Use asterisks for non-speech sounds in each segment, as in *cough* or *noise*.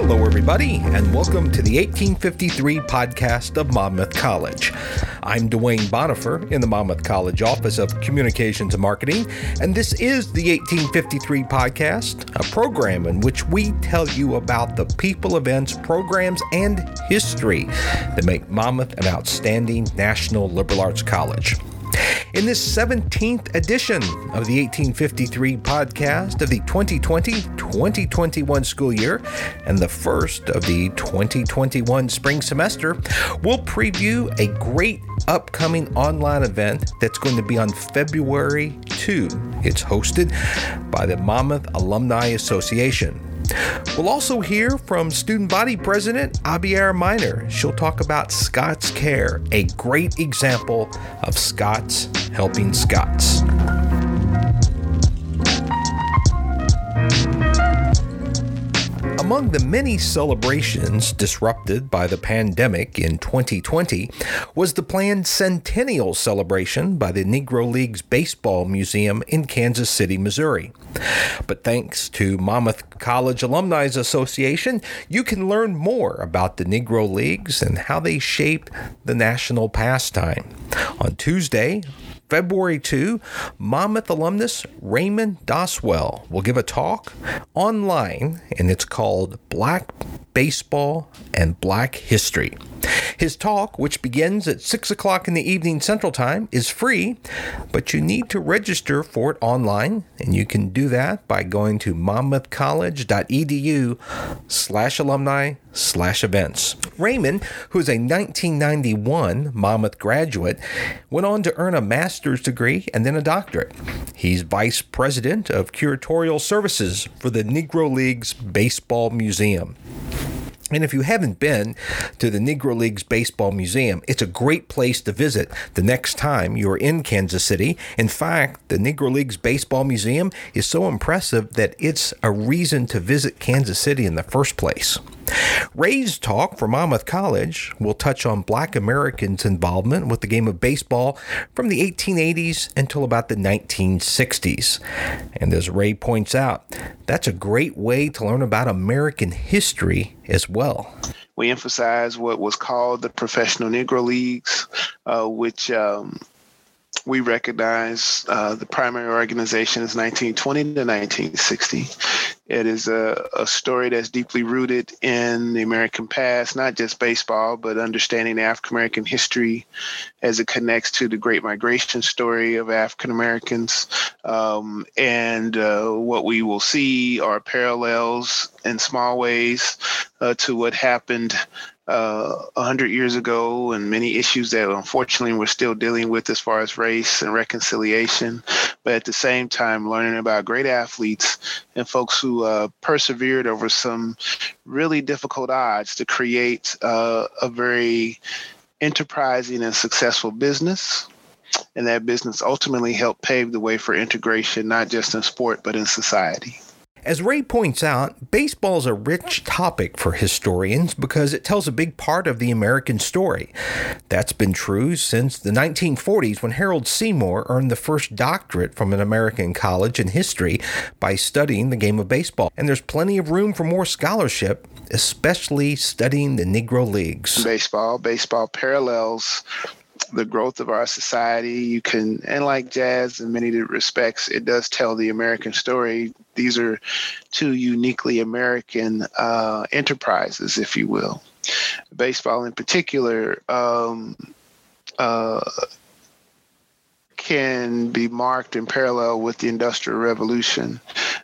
Hello, everybody, and welcome to the 1853 podcast of Monmouth College. I'm Duane Bonifer in the Monmouth College Office of Communications and Marketing, and this is the 1853 podcast, a program in which we tell you about the people, events, programs, and history that make Monmouth an outstanding national liberal arts college. In this 17th edition of the 1853 podcast of the 2020 2021 school year and the first of the 2021 spring semester, we'll preview a great upcoming online event that's going to be on February 2. It's hosted by the Monmouth Alumni Association. We'll also hear from Student Body President Abierre Minor. She'll talk about Scots Care, a great example of Scots helping Scots. Among the many celebrations disrupted by the pandemic in 2020 was the planned centennial celebration by the Negro Leagues Baseball Museum in Kansas City, Missouri. But thanks to Monmouth College Alumni Association, you can learn more about the Negro Leagues and how they shape the national pastime. On Tuesday, February 2, Monmouth alumnus Raymond Doswell will give a talk online, and it's called Black Baseball and Black History. His talk, which begins at 6 o'clock in the evening Central Time, is free, but you need to register for it online, and you can do that by going to monmouthcollege.edu slash alumni slash events. Raymond, who is a 1991 Monmouth graduate, went on to earn a master's degree and then a doctorate. He's vice president of curatorial services for the Negro Leagues Baseball Museum. And if you haven't been to the Negro Leagues Baseball Museum, it's a great place to visit the next time you're in Kansas City. In fact, the Negro Leagues Baseball Museum is so impressive that it's a reason to visit Kansas City in the first place. Ray's talk for Monmouth College will touch on black Americans' involvement with the game of baseball from the 1880s until about the 1960s. And as Ray points out, that's a great way to learn about American history as well. We emphasize what was called the Professional Negro Leagues, uh, which um, we recognize uh, the primary organization is 1920 to 1960. It is a, a story that's deeply rooted in the American past, not just baseball, but understanding African American history as it connects to the Great Migration story of African Americans. Um, and uh, what we will see are parallels in small ways uh, to what happened uh, 100 years ago and many issues that unfortunately we're still dealing with as far as race and reconciliation. But at the same time, learning about great athletes and folks who uh, persevered over some really difficult odds to create uh, a very enterprising and successful business. And that business ultimately helped pave the way for integration, not just in sport, but in society. As Ray points out, baseball is a rich topic for historians because it tells a big part of the American story. That's been true since the 1940s when Harold Seymour earned the first doctorate from an American college in history by studying the game of baseball. And there's plenty of room for more scholarship, especially studying the Negro Leagues. Baseball, baseball parallels the growth of our society. You can, and like jazz in many respects, it does tell the American story. These are two uniquely American uh, enterprises, if you will. Baseball, in particular, um, uh, can be marked in parallel with the Industrial Revolution.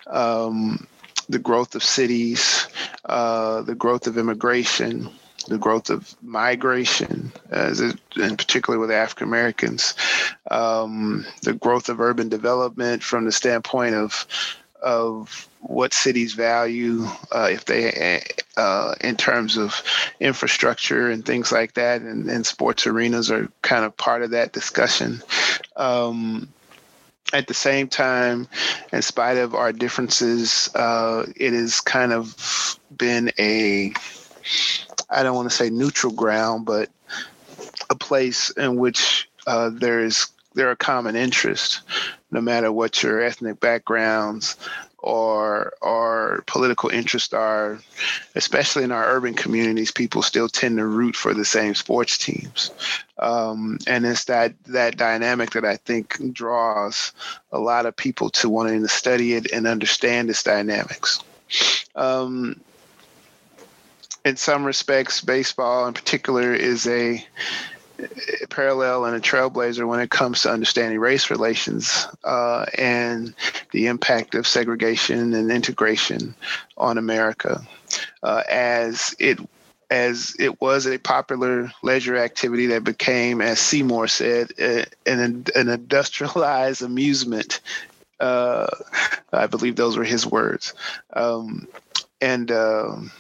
Um, the growth of cities, uh, the growth of immigration, the growth of migration, as it, in with African Americans, um, the growth of urban development from the standpoint of of what cities value uh, if they uh, in terms of infrastructure and things like that and, and, sports arenas are kind of part of that discussion. Um, at the same time in spite of our differences uh, it has kind of been a I don't want to say neutral ground, but a place in which uh, there is there are common interests, no matter what your ethnic backgrounds or or political interests are, especially in our urban communities, people still tend to root for the same sports teams, um, and it's that that dynamic that I think draws a lot of people to wanting to study it and understand its dynamics. Um, in some respects, baseball in particular is a parallel and a trailblazer when it comes to understanding race relations uh, and the impact of segregation and integration on America, uh, as it as it was a popular leisure activity that became, as Seymour said, an, an industrialized amusement. Uh, I believe those were his words, um, and um,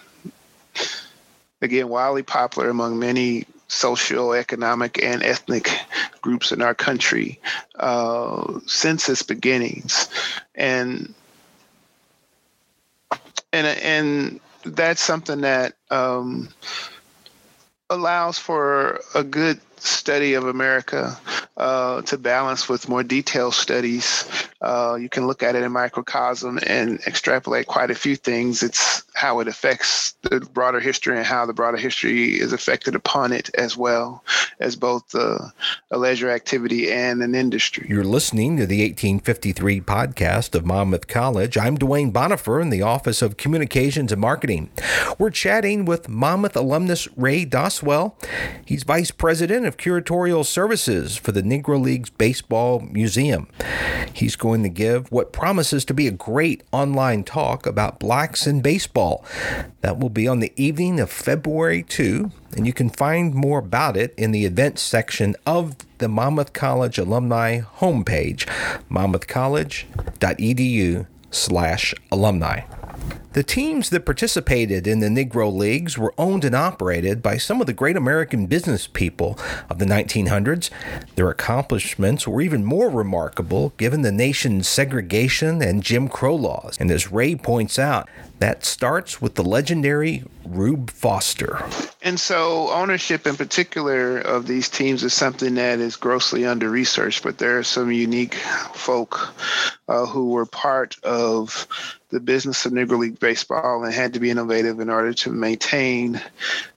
again, wildly popular among many socioeconomic and ethnic groups in our country uh, since its beginnings, and and and that's something that um, allows for a good study of America uh, to balance with more detailed studies. Uh, you can look at it in microcosm and extrapolate quite a few things. It's how it affects the broader history and how the broader history is affected upon it as well as both uh, a leisure activity and an industry. You're listening to the 1853 podcast of Monmouth College. I'm Duane Bonifer in the Office of Communications and Marketing. We're chatting with Monmouth alumnus Ray Doswell. He's Vice President of Curatorial Services for the Negro Leagues Baseball Museum. He's going to give what promises to be a great online talk about blacks in baseball. That will be on the evening of February 2, and you can find more about it in the events section of the Monmouth College alumni homepage, monmouthcollege.edu slash alumni. The teams that participated in the Negro Leagues were owned and operated by some of the great American business people of the 1900s. Their accomplishments were even more remarkable given the nation's segregation and Jim Crow laws. And as Ray points out, that starts with the legendary Rube Foster. And so, ownership in particular of these teams is something that is grossly under researched, but there are some unique folk uh, who were part of the business of Negro League Baseball and had to be innovative in order to maintain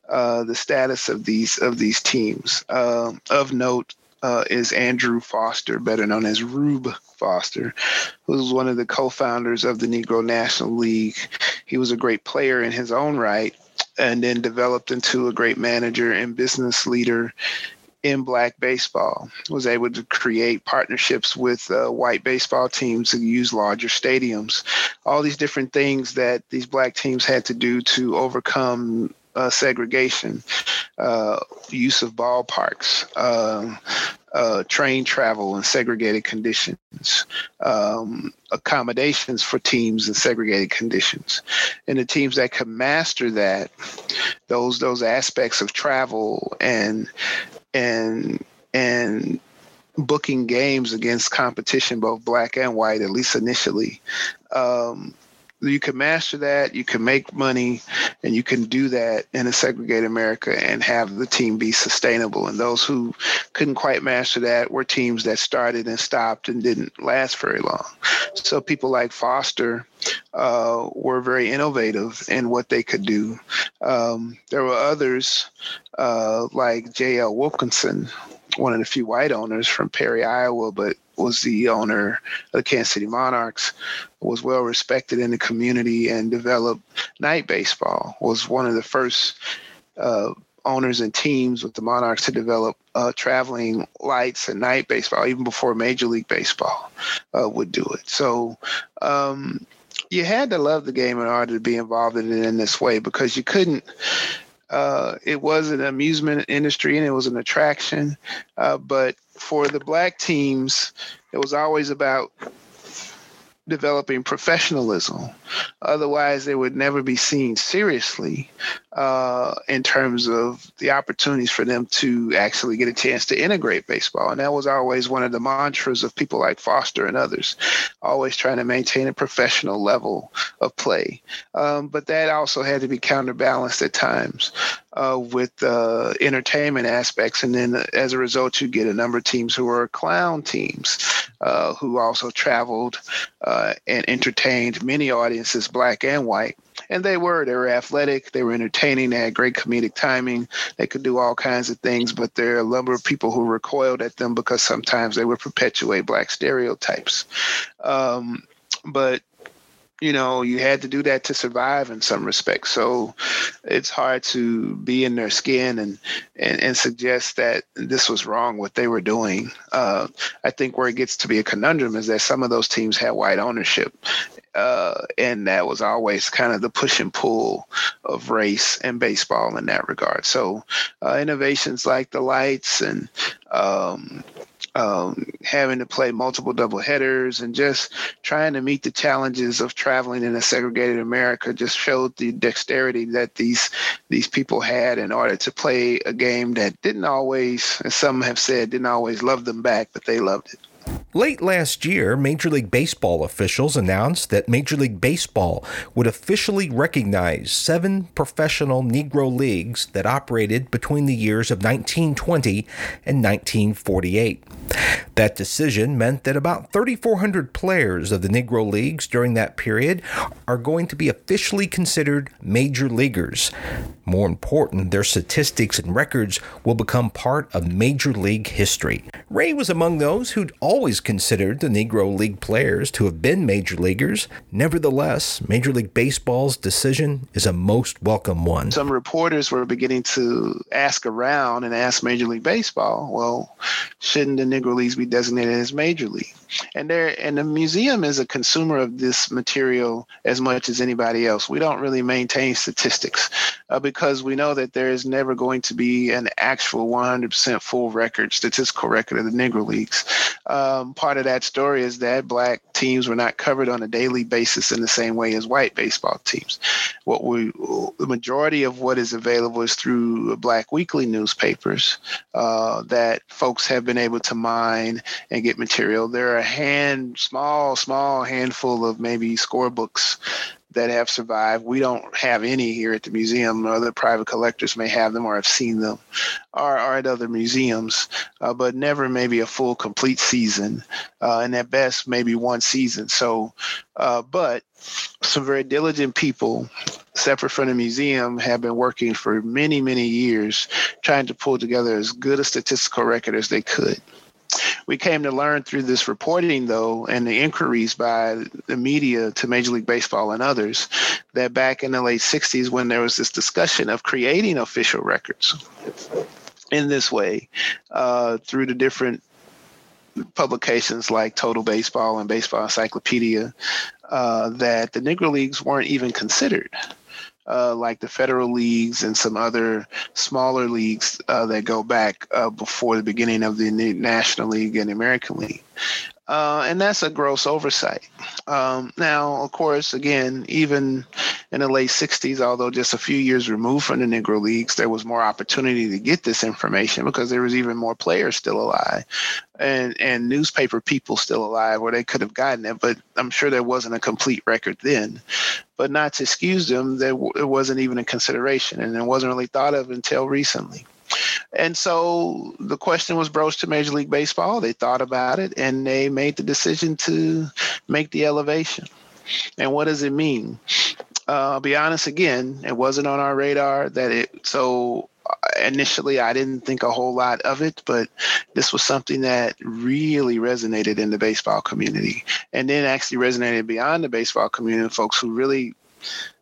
uh, the status of these of these teams. Uh, of note uh, is Andrew Foster, better known as Rube Foster, who was one of the co-founders of the Negro National League. He was a great player in his own right, and then developed into a great manager and business leader in black baseball was able to create partnerships with uh, white baseball teams to use larger stadiums. All these different things that these black teams had to do to overcome uh, segregation uh, use of ballparks um, uh, train travel in segregated conditions, um, accommodations for teams in segregated conditions, and the teams that could master that, those those aspects of travel and and and booking games against competition, both black and white, at least initially, um, you can master that, you can make money, and you can do that in a segregated America and have the team be sustainable. And those who couldn't quite master that were teams that started and stopped and didn't last very long. So people like Foster uh, were very innovative in what they could do. Um, there were others uh, like J.L. Wilkinson, one of the few white owners from Perry, Iowa, but was the owner of the Kansas City Monarchs, was well respected in the community and developed night baseball, was one of the first uh, owners and teams with the Monarchs to develop uh, traveling lights and night baseball, even before Major League Baseball uh, would do it. So um, you had to love the game in order to be involved in it in this way because you couldn't uh, it was an amusement industry and it was an attraction. Uh, but for the black teams, it was always about developing professionalism. Otherwise, they would never be seen seriously uh, in terms of the opportunities for them to actually get a chance to integrate baseball. And that was always one of the mantras of people like Foster and others, always trying to maintain a professional level of play. Um, but that also had to be counterbalanced at times uh, with uh, entertainment aspects. And then as a result, you get a number of teams who are clown teams uh, who also traveled uh, and entertained many audiences, black and white. And they were. They were athletic. They were entertaining. They had great comedic timing. They could do all kinds of things, but there are a number of people who recoiled at them because sometimes they would perpetuate black stereotypes. Um, but you know, you had to do that to survive in some respects. So it's hard to be in their skin and and, and suggest that this was wrong what they were doing. Uh, I think where it gets to be a conundrum is that some of those teams had white ownership. Uh, and that was always kind of the push and pull of race and baseball in that regard. So, uh, innovations like the lights and um, um, having to play multiple double headers and just trying to meet the challenges of traveling in a segregated America just showed the dexterity that these these people had in order to play a game that didn't always, as some have said, didn't always love them back, but they loved it. Late last year, Major League Baseball officials announced that Major League Baseball would officially recognize seven professional Negro leagues that operated between the years of 1920 and 1948. That decision meant that about 3,400 players of the Negro Leagues during that period are going to be officially considered major leaguers. More important, their statistics and records will become part of Major League history. Ray was among those who'd always considered the Negro League players to have been major leaguers. Nevertheless, Major League Baseball's decision is a most welcome one. Some reporters were beginning to ask around and ask Major League Baseball, well, shouldn't the Negro Leagues be designated as Major League? and there and the museum is a consumer of this material as much as anybody else we don't really maintain statistics uh, because we know that there is never going to be an actual 100% full record statistical record of the negro leagues um, part of that story is that black teams were not covered on a daily basis in the same way as white baseball teams. What we the majority of what is available is through black weekly newspapers uh, that folks have been able to mine and get material. There are a hand, small, small handful of maybe scorebooks that have survived. We don't have any here at the museum. Other private collectors may have them or have seen them, or, or at other museums, uh, but never maybe a full, complete season, uh, and at best maybe one season. So, uh, but some very diligent people separate from the museum have been working for many many years trying to pull together as good a statistical record as they could we came to learn through this reporting, though, and the inquiries by the media to Major League Baseball and others, that back in the late 60s, when there was this discussion of creating official records in this way uh, through the different publications like Total Baseball and Baseball Encyclopedia, uh, that the Negro Leagues weren't even considered uh, like the federal leagues and some other smaller leagues uh, that go back uh, before the beginning of the National League and American League. Uh, and that's a gross oversight. Um, now, of course, again, even in the late 60s, although just a few years removed from the Negro Leagues, there was more opportunity to get this information because there was even more players still alive and, and newspaper people still alive where they could have gotten it. But I'm sure there wasn't a complete record then. But not to excuse them, there, it wasn't even a consideration and it wasn't really thought of until recently. And so the question was broached to Major League Baseball. They thought about it and they made the decision to make the elevation. And what does it mean? Uh, I'll be honest again, it wasn't on our radar that it, so uh, initially I didn't think a whole lot of it, but this was something that really resonated in the baseball community and then actually resonated beyond the baseball community, folks who really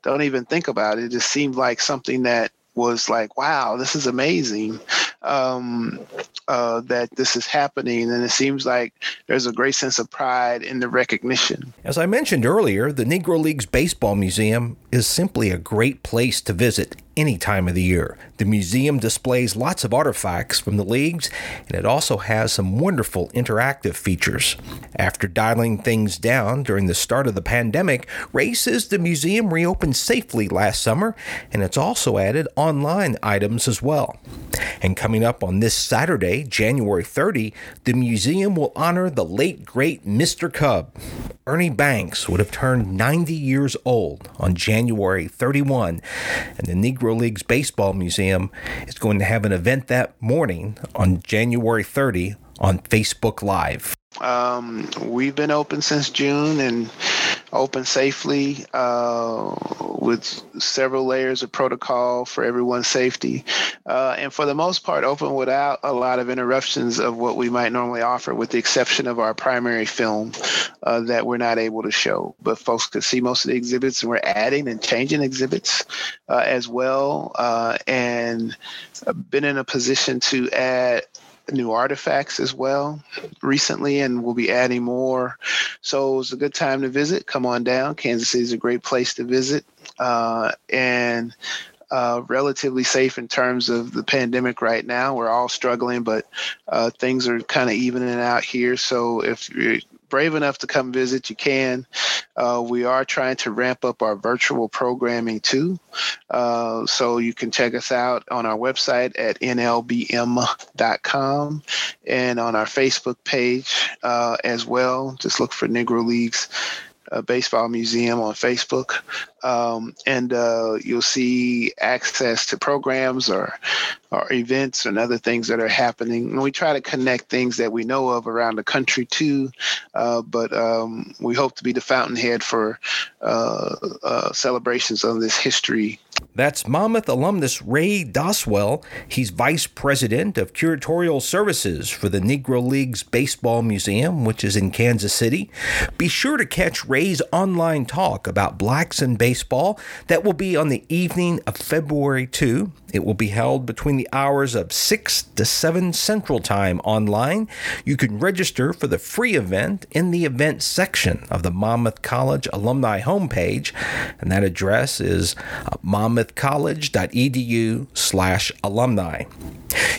don't even think about it. It just seemed like something that was like, wow, this is amazing um, uh, that this is happening. And it seems like there's a great sense of pride in the recognition. As I mentioned earlier, the Negro Leagues Baseball Museum is simply a great place to visit any time of the year. The museum displays lots of artifacts from the leagues, and it also has some wonderful interactive features. After dialing things down during the start of the pandemic, Ray says the museum reopened safely last summer, and it's also added online items as well. And coming up on this Saturday, January 30, the museum will honor the late great Mr. Cub. Ernie Banks would have turned 90 years old on January 31, and the Negro Leagues Baseball Museum is going to have an event that morning on January 30 on Facebook Live. Um, we've been open since June and open safely uh, with several layers of protocol for everyone's safety. Uh, and for the most part, open without a lot of interruptions of what we might normally offer, with the exception of our primary film uh, that we're not able to show. But folks could see most of the exhibits, and we're adding and changing exhibits uh, as well. Uh, and been in a position to add new artifacts as well recently, and we'll be adding more. So it's a good time to visit. Come on down. Kansas City is a great place to visit, uh, and uh, relatively safe in terms of the pandemic right now. We're all struggling, but uh, things are kind of evening out here. So if you're brave enough to come visit, you can. Uh, we are trying to ramp up our virtual programming too. Uh, so you can check us out on our website at nlbm.com and on our Facebook page uh, as well. Just look for Negro Leagues uh, Baseball Museum on Facebook um, and uh, you'll see access to programs or, or events and other things that are happening. And we try to connect things that we know of around the country too, uh, but um, we hope to be the fountainhead for uh, uh celebrations of this history. That's Monmouth alumnus Ray Doswell. He's vice president of curatorial services for the Negro Leagues Baseball Museum, which is in Kansas City. Be sure to catch Ray's online talk about blacks and baseball. That will be on the evening of February 2. It will be held between the hours of 6 to 7 Central Time online. You can register for the free event in the event section of the Monmouth College alumni homepage, and that address is monmouthcollege.edu slash alumni.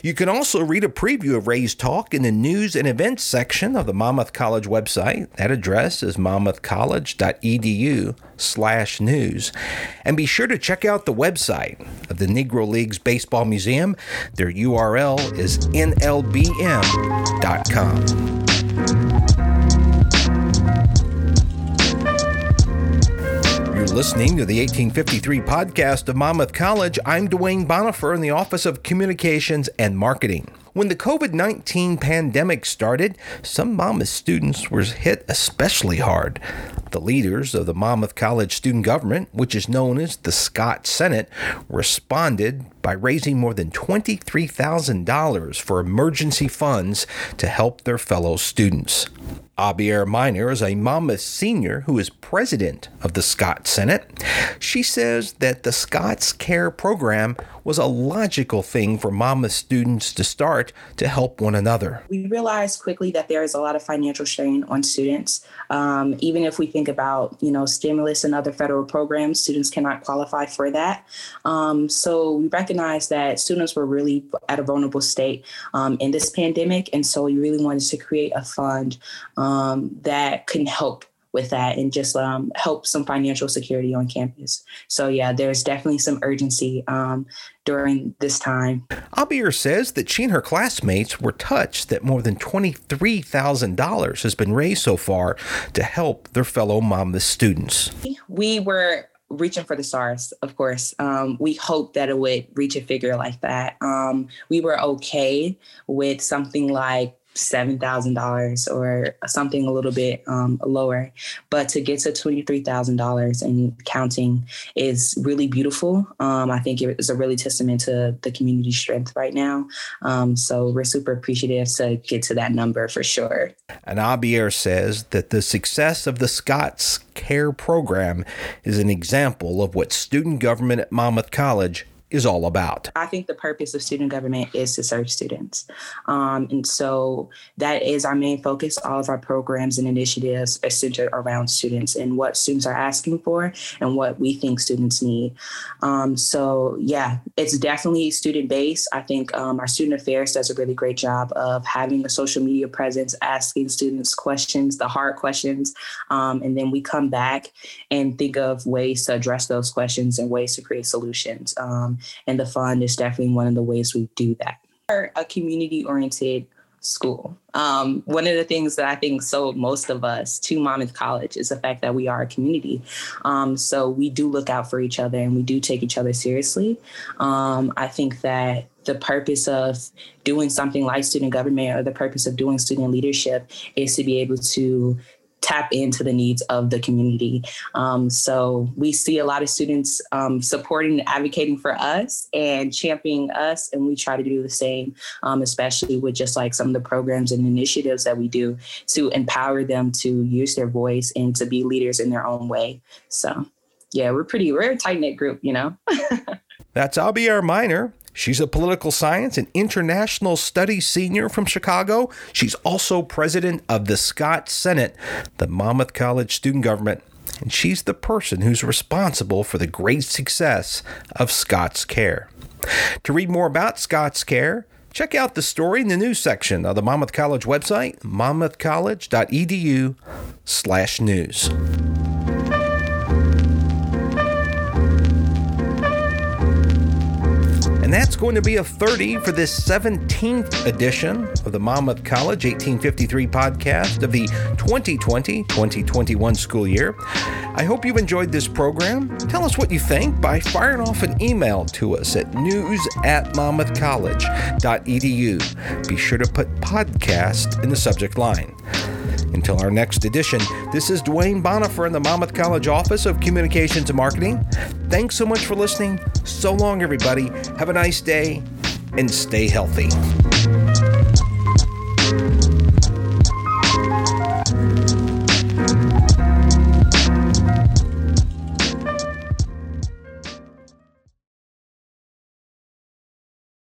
You can also read a preview of Ray's talk in the news and events section of the Monmouth College website. That address is monmouthcollege.edu slash news. And be sure to check out the website of the Negro Leagues Baseball Museum. Their URL is nlbm.com. listening to the 1853 podcast of Monmouth College. I'm Duane Bonifer in the Office of Communications and Marketing. When the COVID 19 pandemic started, some Monmouth students were hit especially hard. The leaders of the Monmouth College student government, which is known as the Scots Senate, responded by raising more than $23,000 for emergency funds to help their fellow students. Abierre Minor is a Monmouth senior who is president of the Scots Senate. She says that the Scots Care program was a logical thing for Monmouth students to start to help one another. We realized quickly that there is a lot of financial strain on students. Um, even if we think about, you know, stimulus and other federal programs, students cannot qualify for that. Um, so we recognized that students were really at a vulnerable state um, in this pandemic. And so we really wanted to create a fund that can help with that and just um, help some financial security on campus. So yeah, there's definitely some urgency um, during this time. Abierre says that she and her classmates were touched that more than $23,000 has been raised so far to help their fellow Monmouth students. We were reaching for the stars, of course. Um, we hoped that it would reach a figure like that. Um, we were okay with something like $7,000 or something a little bit um, lower. But to get to $23,000 and counting is really beautiful. Um, I think it is a really testament to the community strength right now. Um, so we're super appreciative to get to that number for sure. And Abierre says that the success of the Scots Care program is an example of what student government at Monmouth College is all about. I think the purpose of student government is to serve students. Um, and so that is our main focus. All of our programs and initiatives are centered around students and what students are asking for and what we think students need. Um, so, yeah, it's definitely student based. I think um, our student affairs does a really great job of having a social media presence, asking students questions, the hard questions. Um, and then we come back and think of ways to address those questions and ways to create solutions. Um, and the fund is definitely one of the ways we do that. We're a community oriented school. Um, one of the things that I think sold most of us to Monmouth College is the fact that we are a community. Um, so we do look out for each other and we do take each other seriously. Um, I think that the purpose of doing something like student government or the purpose of doing student leadership is to be able to tap into the needs of the community. Um, so we see a lot of students um, supporting and advocating for us and championing us, and we try to do the same, um, especially with just like some of the programs and initiatives that we do to empower them to use their voice and to be leaders in their own way. So yeah, we're pretty, we're a tight knit group, you know? *laughs* That's Abierre Minor. She's a political science and international studies senior from Chicago. She's also president of the Scots Senate, the Monmouth College student government, and she's the person who's responsible for the great success of Scots Care. To read more about Scots Care, check out the story in the news section of the Monmouth College website, monmouthcollege.edu/news. And that's going to be a 30 for this 17th edition of the Monmouth College 1853 podcast of the 2020 2021 school year. I hope you've enjoyed this program. Tell us what you think by firing off an email to us at news at monmouthcollege.edu. Be sure to put podcast in the subject line. Until our next edition, this is Duane Bonifer in the Monmouth College Office of Communications and Marketing. Thanks so much for listening. So long, everybody. Have a nice day and stay healthy.